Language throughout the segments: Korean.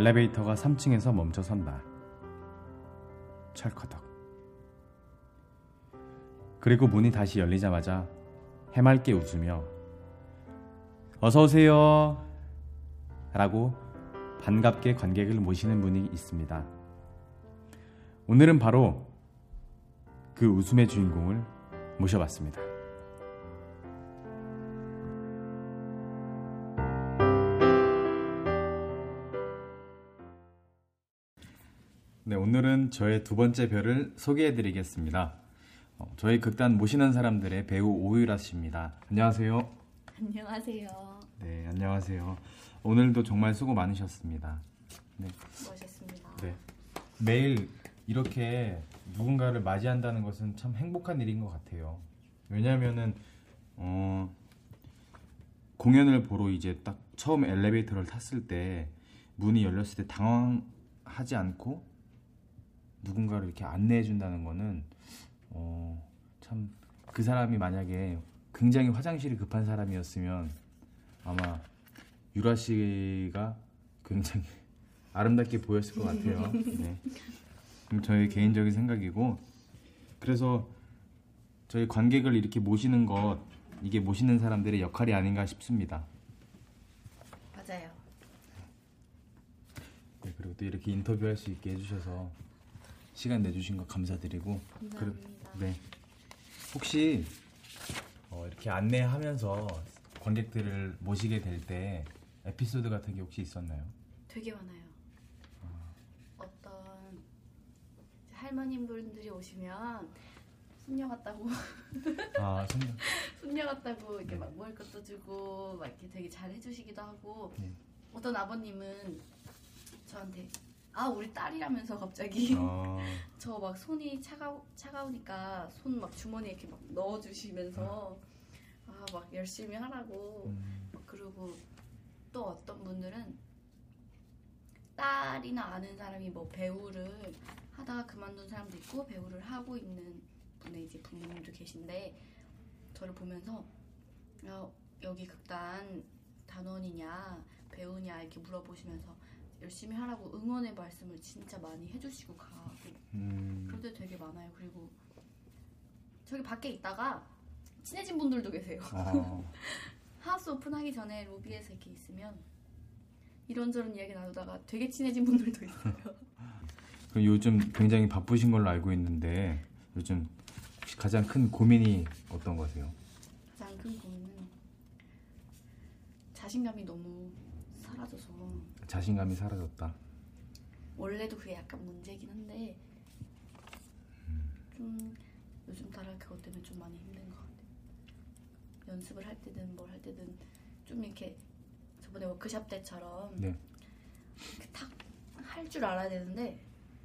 엘리베이터가 3층에서 멈춰 선다. 철커덕. 그리고 문이 다시 열리자마자 해맑게 웃으며 어서 오세요. 라고 반갑게 관객을 모시는 분이 있습니다. 오늘은 바로 그 웃음의 주인공을 모셔봤습니다. 오늘은 저의 두 번째 별을 소개해 드리겠습니다. 어, 저희 극단 모시는 사람들의 배우 오유라 씨입니다. 안녕하세요. 안녕하세요. 네, 안녕하세요. 오늘도 정말 수고 많으셨습니다. 네, 수고하셨습니다. 네. 매일 이렇게 누군가를 맞이한다는 것은 참 행복한 일인 것 같아요. 왜냐하면은 어, 공연을 보러 이제 딱 처음 엘리베이터를 탔을 때 문이 열렸을 때 당황하지 않고 누군가를 이렇게 안내해 준다는 거는 어, 참 그 사람이 만약에 굉장히 화장실이 급한 사람이었으면 아마 유라 씨가 굉장히 아름답게 보였을 것 같아요. 네. 저의 개인적인 생각이고 그래서 저희 관객을 이렇게 모시는 것 이게 모시는 사람들의 역할이 아닌가 싶습니다. 맞아요. 네, 그리고 또 이렇게 인터뷰할 수 있게 해주셔서 시간 내주신 거 감사드리고 감사합니다. 네. 혹시 어, 이렇게 안내하면서 관객들을 모시게 될 때 에피소드 같은 게 혹시 있었나요? 되게 많아요. 어떤 할머님 분들이 오시면 손녀 같다고 아, 선물. 손녀 같다고 이렇게 네. 막 먹을 것도 주고 막 이렇게 되게 잘 해주시기도 하고 네. 어떤 아버님은 저한테 아 우리 딸이라면서 갑자기. 어, 저막 손이 차가 차가우니까 손 막 주머니에 이렇게 막 넣어주시면서 아 막 열심히 하라고. 음, 막 그리고 또 어떤 분들은 딸이나 아는 사람이 뭐 배우를 하다가 그만둔 사람도 있고 배우를 하고 있는 분의 이제 부모님도 계신데 저를 보면서 야, 여기 극단 단원이냐 배우냐 이렇게 물어보시면서 열심히 하라고 응원의 말씀을 진짜 많이 해주시고 가고 음, 그럴 때 되게 많아요. 그리고 저기 밖에 있다가 친해진 분들도 계세요. 어, 하우스 오픈하기 전에 로비에서 이렇게 있으면 이런저런 이야기 나누다가 되게 친해진 분들도 있어요. 그럼 요즘 굉장히 바쁘신 걸로 알고 있는데 요즘 가장 큰 고민이 어떤 거세요? 가장 큰 고민은 자신감이 너무 사라져서 자신감이 사라졌다. 원래도 그게 약간 문제긴 한데 좀 요즘 따라 그것 때문에 좀 많이 힘든 것 같아요. 연습을 할 때든 뭘 할 때든 좀 이렇게 저번에 워크샵 때처럼 네. 탁할 줄 알아야 되는데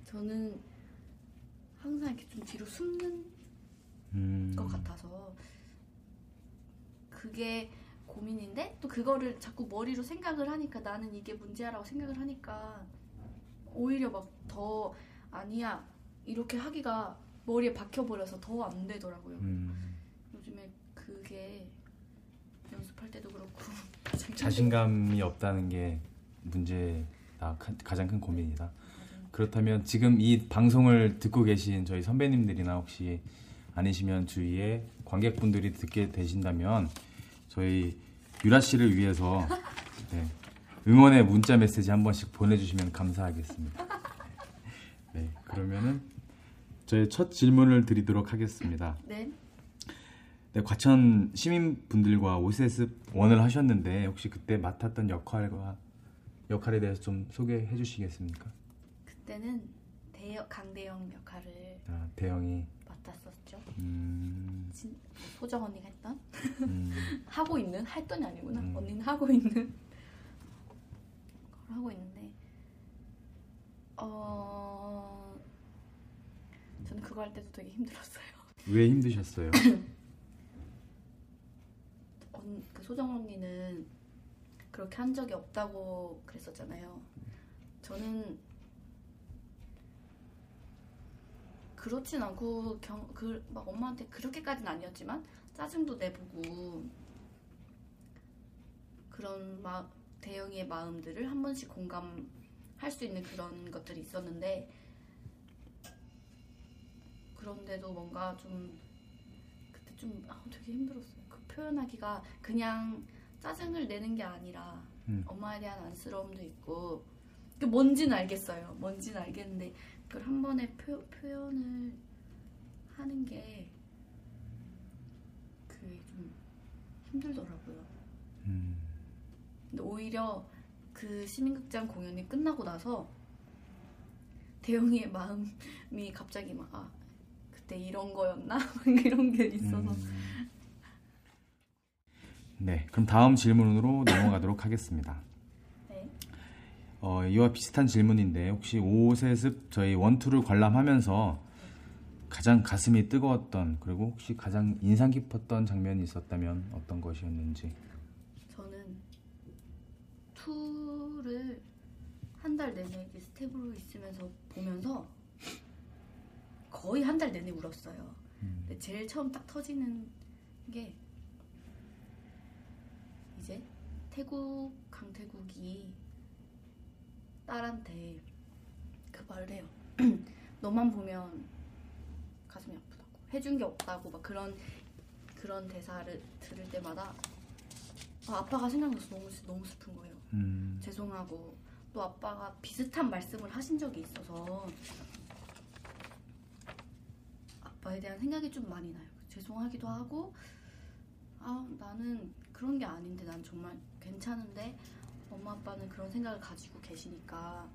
저는 항상 이렇게 좀 뒤로 숨는 음, 것 같아서 그게 고민인데 또 그거를 자꾸 머리로 생각을 하니까 나는 이게 문제야라고 생각을 하니까 오히려 막 더 아니야 이렇게 하기가 머리에 박혀버려서 더 안 되더라고요. 음, 요즘에 그게 연습할 때도 그렇고 자신감이 없다는 게 문제다. 가- 가장 큰 고민이다. 그렇다면 지금 이 방송을 듣고 계신 저희 선배님들이나 혹시 아니시면 주위에 관객분들이 듣게 되신다면 저희 유라 씨를 위해서 네, 응원의 문자 메시지 한 번씩 보내주시면 감사하겠습니다. 네, 그러면은 저희 첫 질문을 드리도록 하겠습니다. 네. 네, 과천 시민분들과 OSS 원을 하셨는데 혹시 그때 맡았던 역할과 역할에 대해서 좀 소개해 주시겠습니까? 그때는 대여, 강대영 역할을 아, 대영이 맡았었죠. 음, 진, 소정 언니가 했던 음, 하고 있는 했던이 아니구나. 음. 언니는 하고 있는 걸 하고 있는데 어 저는 그거 할 때도 되게 힘들었어요. 왜 힘드셨어요? 언, 그 소정 언니는 그렇게 한 적이 없다고 그랬었잖아요. 저는 그렇진 않고 경, 그, 막 엄마한테 그렇게까지는 아니었지만 짜증도 내보고 그런 막 대영이의 마음들을 한 번씩 공감할 수 있는 그런 것들이 있었는데 그런데도 뭔가 좀 그때 좀 아, 되게 힘들었어요. 그 표현하기가 그냥 짜증을 내는 게 아니라 음. 엄마에 대한 안쓰러움도 있고 그 뭔지는 알겠어요. 뭔지는 알겠는데 그걸 한 번에 표, 표현을 하는 게 그게 좀 힘들더라고요. 음. 근데 오히려 그 시민극장 공연이 끝나고 나서 대영이의 마음이 갑자기 막 아, 그때 이런 거였나 막 이런 게 있어서 음. 네, 그럼 다음 질문으로 넘어가도록 하겠습니다. 네. 어, 이와 비슷한 질문인데 혹시 오세습 저희 원투를 관람하면서 가장 가슴이 뜨거웠던 그리고 혹시 가장 인상 깊었던 장면이 있었다면 어떤 것이었는지 저는 투를 한 달 내내 스텝으로 있으면서 보면서 거의 한 달 내내 울었어요. 근데 제일 처음 딱 터지는 게 이제 태국 강태국이 딸한테 그 말을 해요. 너만 보면 가슴이 아프다고. 해준 게 없다고. 막 그런 그런 대사를 들을 때마다 아, 아빠가 생각나서 너무 슬- 너무 슬픈 거예요. 음, 죄송하고. 또 아빠가 비슷한 말씀을 하신 적이 있어서 아빠에 대한 생각이 좀 많이 나요. 죄송하기도 하고. 아 나는 그런 게 아닌데. 난 정말 괜찮은데 엄마 아빠는 그런 생각을 가지고 계시니까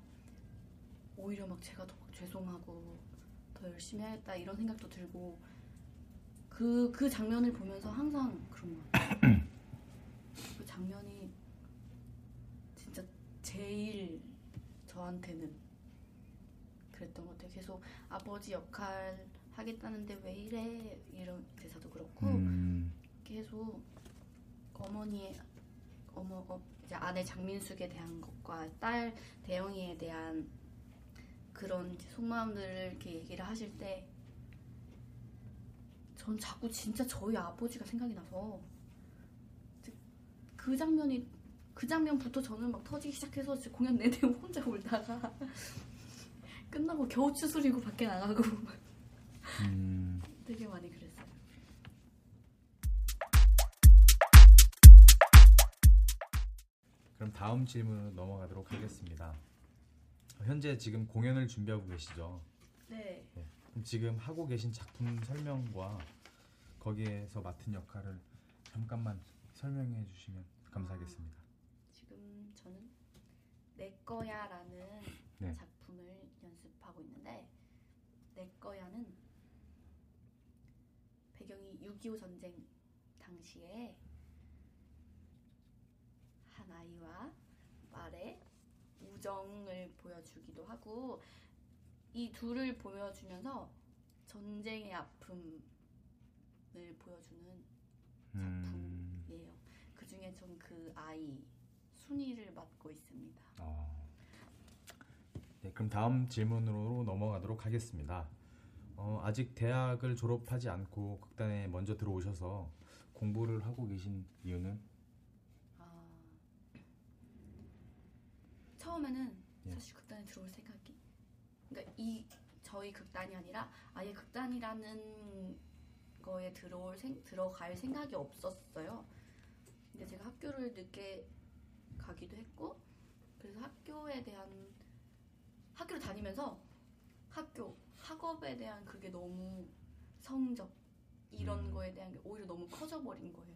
오히려 막 제가 더 막 죄송하고 더 열심히 해야겠다 이런 생각도 들고 그 그 장면을 보면서 항상 그런 거 같아요. 그 장면이 진짜 제일 저한테는 그랬던 것 같아요. 계속 아버지 역할 하겠다는데 왜 이래 이런 대사도 그렇고 음, 계속 어머니의 어머 어, 이제 아내 장민숙에 대한 것과 딸 대영이에 대한 그런 속마음들을 이렇게 얘기를 하실 때 전 자꾸 진짜 저희 아버지가 생각이 나서 그 장면이 그 장면부터 저는 막 터지기 시작해서 공연 내내 혼자 울다가 끝나고 겨우 추스리고 밖에 나가고 음, 되게 많이 그랬어요. 그럼 다음 질문으로 넘어가도록 하겠습니다. 현재 지금 공연을 준비하고 계시죠? 네. 그럼 지금 하고 계신 작품 설명과 거기에서 맡은 역할을 잠깐만 설명해 주시면 감사하겠습니다. 지금 저는 내 거야라는 네. 작품을 연습하고 있는데 내 거야는 배경이 6.25 전쟁 당시에 한 아이와 말의 우정을 보여주기도 하고 이 둘을 보여주면서 전쟁의 아픔을 보여주는 음, 작품이에요. 그 중에 전 그 아이 순위를 맡고 있습니다. 어. 네, 그럼 다음 질문으로 넘어가도록 하겠습니다. 어, 아직 대학을 졸업하지 않고 극단에 먼저 들어오셔서 공부를 하고 계신 이유는 아, 처음에는 예. 사실 극단에 들어올 생각이 그러니까 이 저희 극단이 아니라 아예 극단이라는 거에 들어올 생, 들어갈 생각이 없었어요. 근데 제가 학교를 늦게 가기도 했고 그래서 학교에 대한 학교를 다니면서 학교 학업에 대한 그게 너무 성적 이런 음. 거에 대한 게 오히려 너무 커져 버린 거예요.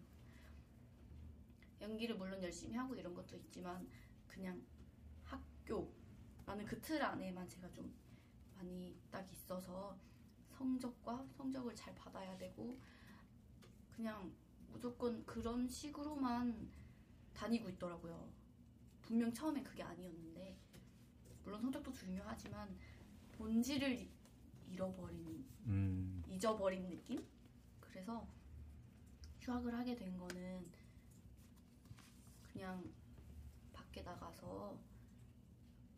연기를 물론 열심히 하고 이런 것도 있지만 그냥 학교라는 그 틀 안에만 제가 좀 많이 딱 있어서 성적과 성적을 잘 받아야 되고 그냥 무조건 그런 식으로만 다니고 있더라고요. 분명 처음엔 그게 아니었는데 물론 성적도 중요하지만 본질을 잃어버린 음, 잊어버린 느낌? 그래서 휴학을 하게 된 거는 그냥 밖에 나가서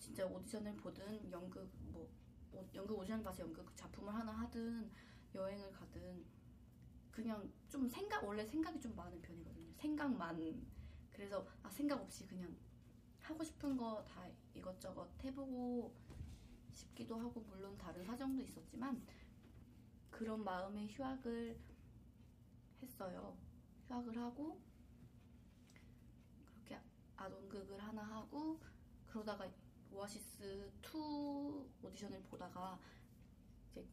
진짜 오디션을 보든 연극 뭐 오- 연극 오디션 봐서 연극 작품을 하나 하든 여행을 가든 그냥 좀 생각 원래 생각이 좀 많은 편이거든요. 생각만 그래서 아 생각 없이 그냥 하고 싶은 거 다 이것저것 해보고 싶기도 하고 물론 다른 사정도 있었지만 그런 마음의 휴학을 했어요. 휴학을 하고 그렇게 아동극을 하나 하고 그러다가 오아시스 2 오디션을 보다가 이제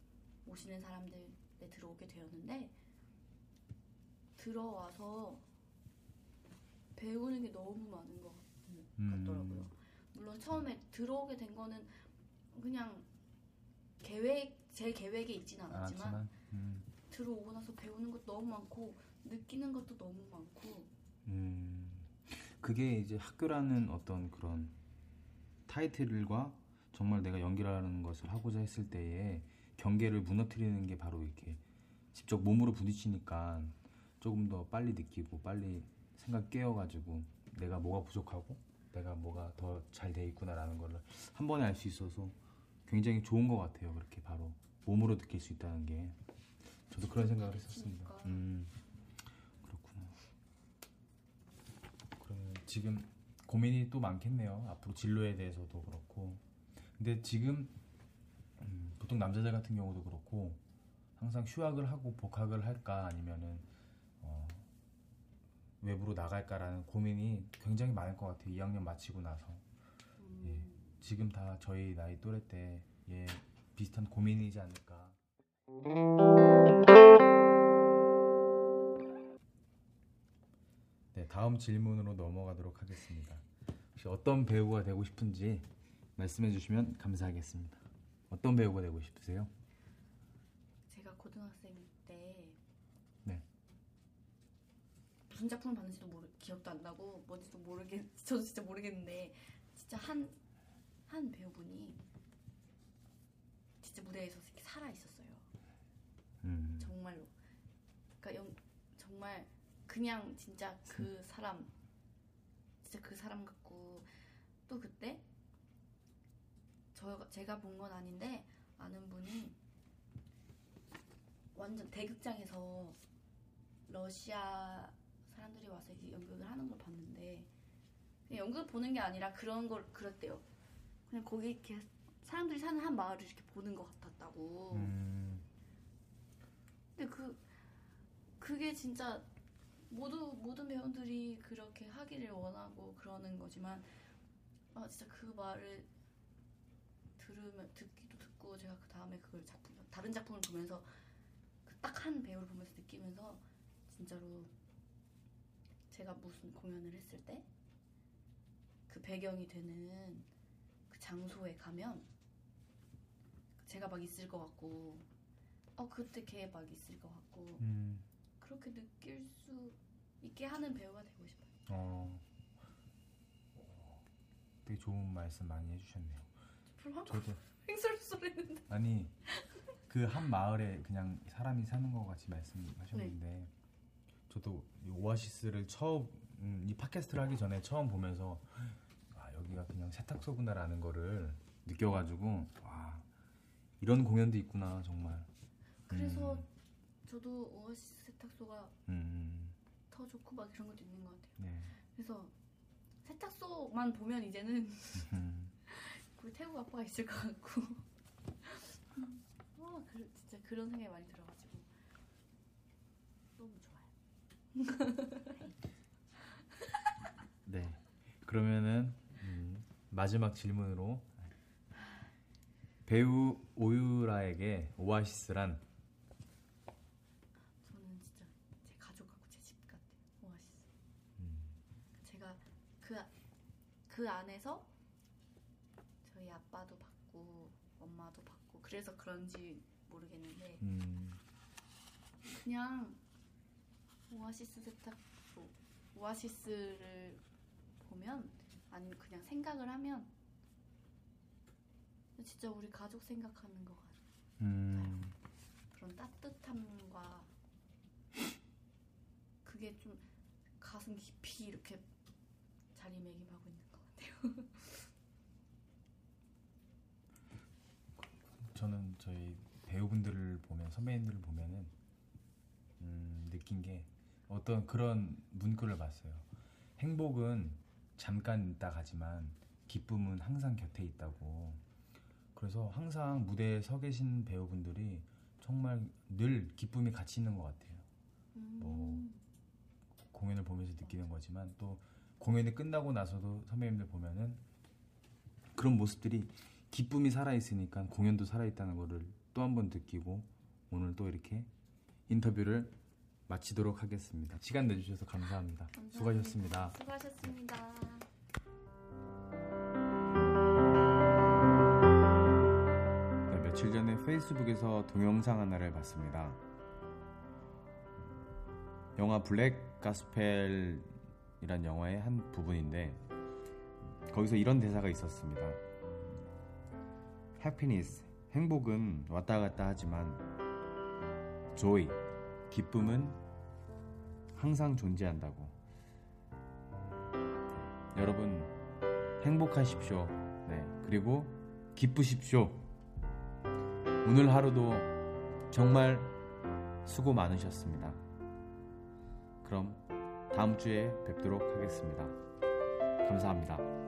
오시는 사람들에 들어오게 되었는데 들어와서 배우는 게 너무 많은 것 음. 같더라고요. 물론 처음에 들어오게 된 거는 그냥 계획 제 계획에 있진 않았지만 알았지만, 음, 들어오고 나서 배우는 것도 너무 많고 느끼는 것도 너무 많고 음, 그게 이제 학교라는 어떤 그런 타이틀과 정말 내가 연기라는 것을 하고자 했을 때의 경계를 무너뜨리는 게 바로 이렇게 직접 몸으로 부딪히니까 조금 더 빨리 느끼고 빨리 생각 깨어가지고 내가 뭐가 부족하고 내가 뭐가 더 잘 돼 있구나라는 거를 한 번에 알 수 있어서 굉장히 좋은 것 같아요. 그렇게 바로 몸으로 느낄 수 있다는 게 저도 그런 생각을 했었습니다. 부딪히니까. 음, 그렇구나. 그러면 지금 고민이 또 많겠네요. 앞으로 진로에 대해서도 그렇고. 근데 지금 음, 보통 남자들 같은 경우도 그렇고 항상 휴학을 하고 복학을 할까 아니면은 어, 외부로 나갈까라는 고민이 굉장히 많을 것 같아요. 2학년 마치고 나서. 예. 지금 다 저희 나이 또래 때 예, 비슷한 고민이지 않을까. 네, 다음 질문으로 넘어가도록 하겠습니다. 혹시 어떤 배우가 되고 싶은지 말씀해 주시면 감사하겠습니다. 어떤 배우가 되고 싶으세요? 제가 고등학생 때 네. 무슨 작품을 봤는지도 모르, 기억도 안 나고 뭔지도 모르겠 저도 진짜 모르겠는데 진짜 한 한 배우분이 진짜 무대에서 이렇게 살아 있었어요. 음, 정말로. 그러니까 영, 정말 그냥 진짜 그 사람 진짜 그 사람 같고 또 그때 저 제가 본 건 아닌데 아는 분이 완전 대극장에서 러시아 사람들이 와서 연극을 하는 걸 봤는데 그냥 연극 보는 게 아니라 그런 걸 그랬대요. 그냥 거기 이렇게 사람들이 사는 한 마을을 이렇게 보는 것 같았다고. 음, 근데 그 그게 진짜 모두 모든 배우들이 그렇게 하기를 원하고 그러는 거지만 아 진짜 그 말을 들으면 듣기도 듣고 제가 그 다음에 그걸 작품 다른 작품을 보면서 그 딱 한 배우를 보면서 느끼면서 진짜로 제가 무슨 공연을 했을 때 그 배경이 되는 그 장소에 가면 제가 막 있을 것 같고 어 그때 걔 막 있을 것 같고 음, 그렇게 느낄 수 있게 하는 배우가 되고 싶어요. 어, 되게 좋은 말씀 많이 해주셨네요. 별로 저도 횡설수설했는데 아니 그 한 마을에 그냥 사람이 사는 것 같이 말씀하셨는데 네. 저도 이 오아시스를 처음 음, 이 팟캐스트를 하기 전에 처음 보면서 아 여기가 그냥 세탁소구나라는 거를 느껴가지고 와 이런 공연도 있구나 정말. 그래서 음, 저도 오아시스 세탁소가 음, 더 좋고 막 그런 것도 있는 것 같아요. 네. 그래서 세탁소만 보면 이제는 음, 거기 태국 아빠가 있을 것 같고 와 그, 진짜 그런 생각이 많이 들어가지고 너무 좋아요. 네. 그러면은 음, 마지막 질문으로 배우 오유라에게 오아시스란 저는 진짜 제 가족하고 제 집 같아요. 오아시스. 음, 제가 그, 그 안에서 저희 아빠도 받고 엄마도 받고 그래서 그런지 모르겠는데 음, 그냥 오아시스 세탁소 오아시스를 보면 아니면 그냥 생각을 하면 진짜 우리 가족 생각하는 것 같아요. 음, 그런 따뜻함과 그게 좀 가슴 깊이 이렇게 자리매김하고 있는. 저는 저희 배우분들을 보면 선배님들을 보면은 음, 느낀 게 어떤 그런 문구를 봤어요. 행복은 잠깐 있다 가지만 기쁨은 항상 곁에 있다고. 그래서 항상 무대에 서 계신 배우분들이 정말 늘 기쁨이 같이 있는 것 같아요. 뭐 공연을 보면서 느끼는 거지만 또 공연이 끝나고 나서도 선배님들 보면은 그런 모습들이 기쁨이 살아 있으니까 공연도 살아 있다는 거를 또 한 번 느끼고 오늘 또 이렇게 인터뷰를 마치도록 하겠습니다. 시간 내주셔서 감사합니다. 감사합니다. 수고하셨습니다. 수고하셨습니다. 네, 며칠 전에 페이스북에서 동영상 하나를 봤습니다. 영화 블랙 가스펠 이란 영화의 한 부분인데 거기서 이런 대사가 있었습니다. happiness 행복은 왔다 갔다 하지만 joy 기쁨은 항상 존재한다고. 네, 여러분 행복하십시오. 네 그리고 기쁘십시오. 오늘 하루도 정말 수고 많으셨습니다. 그럼 다음 주에 뵙도록 하겠습니다. 감사합니다.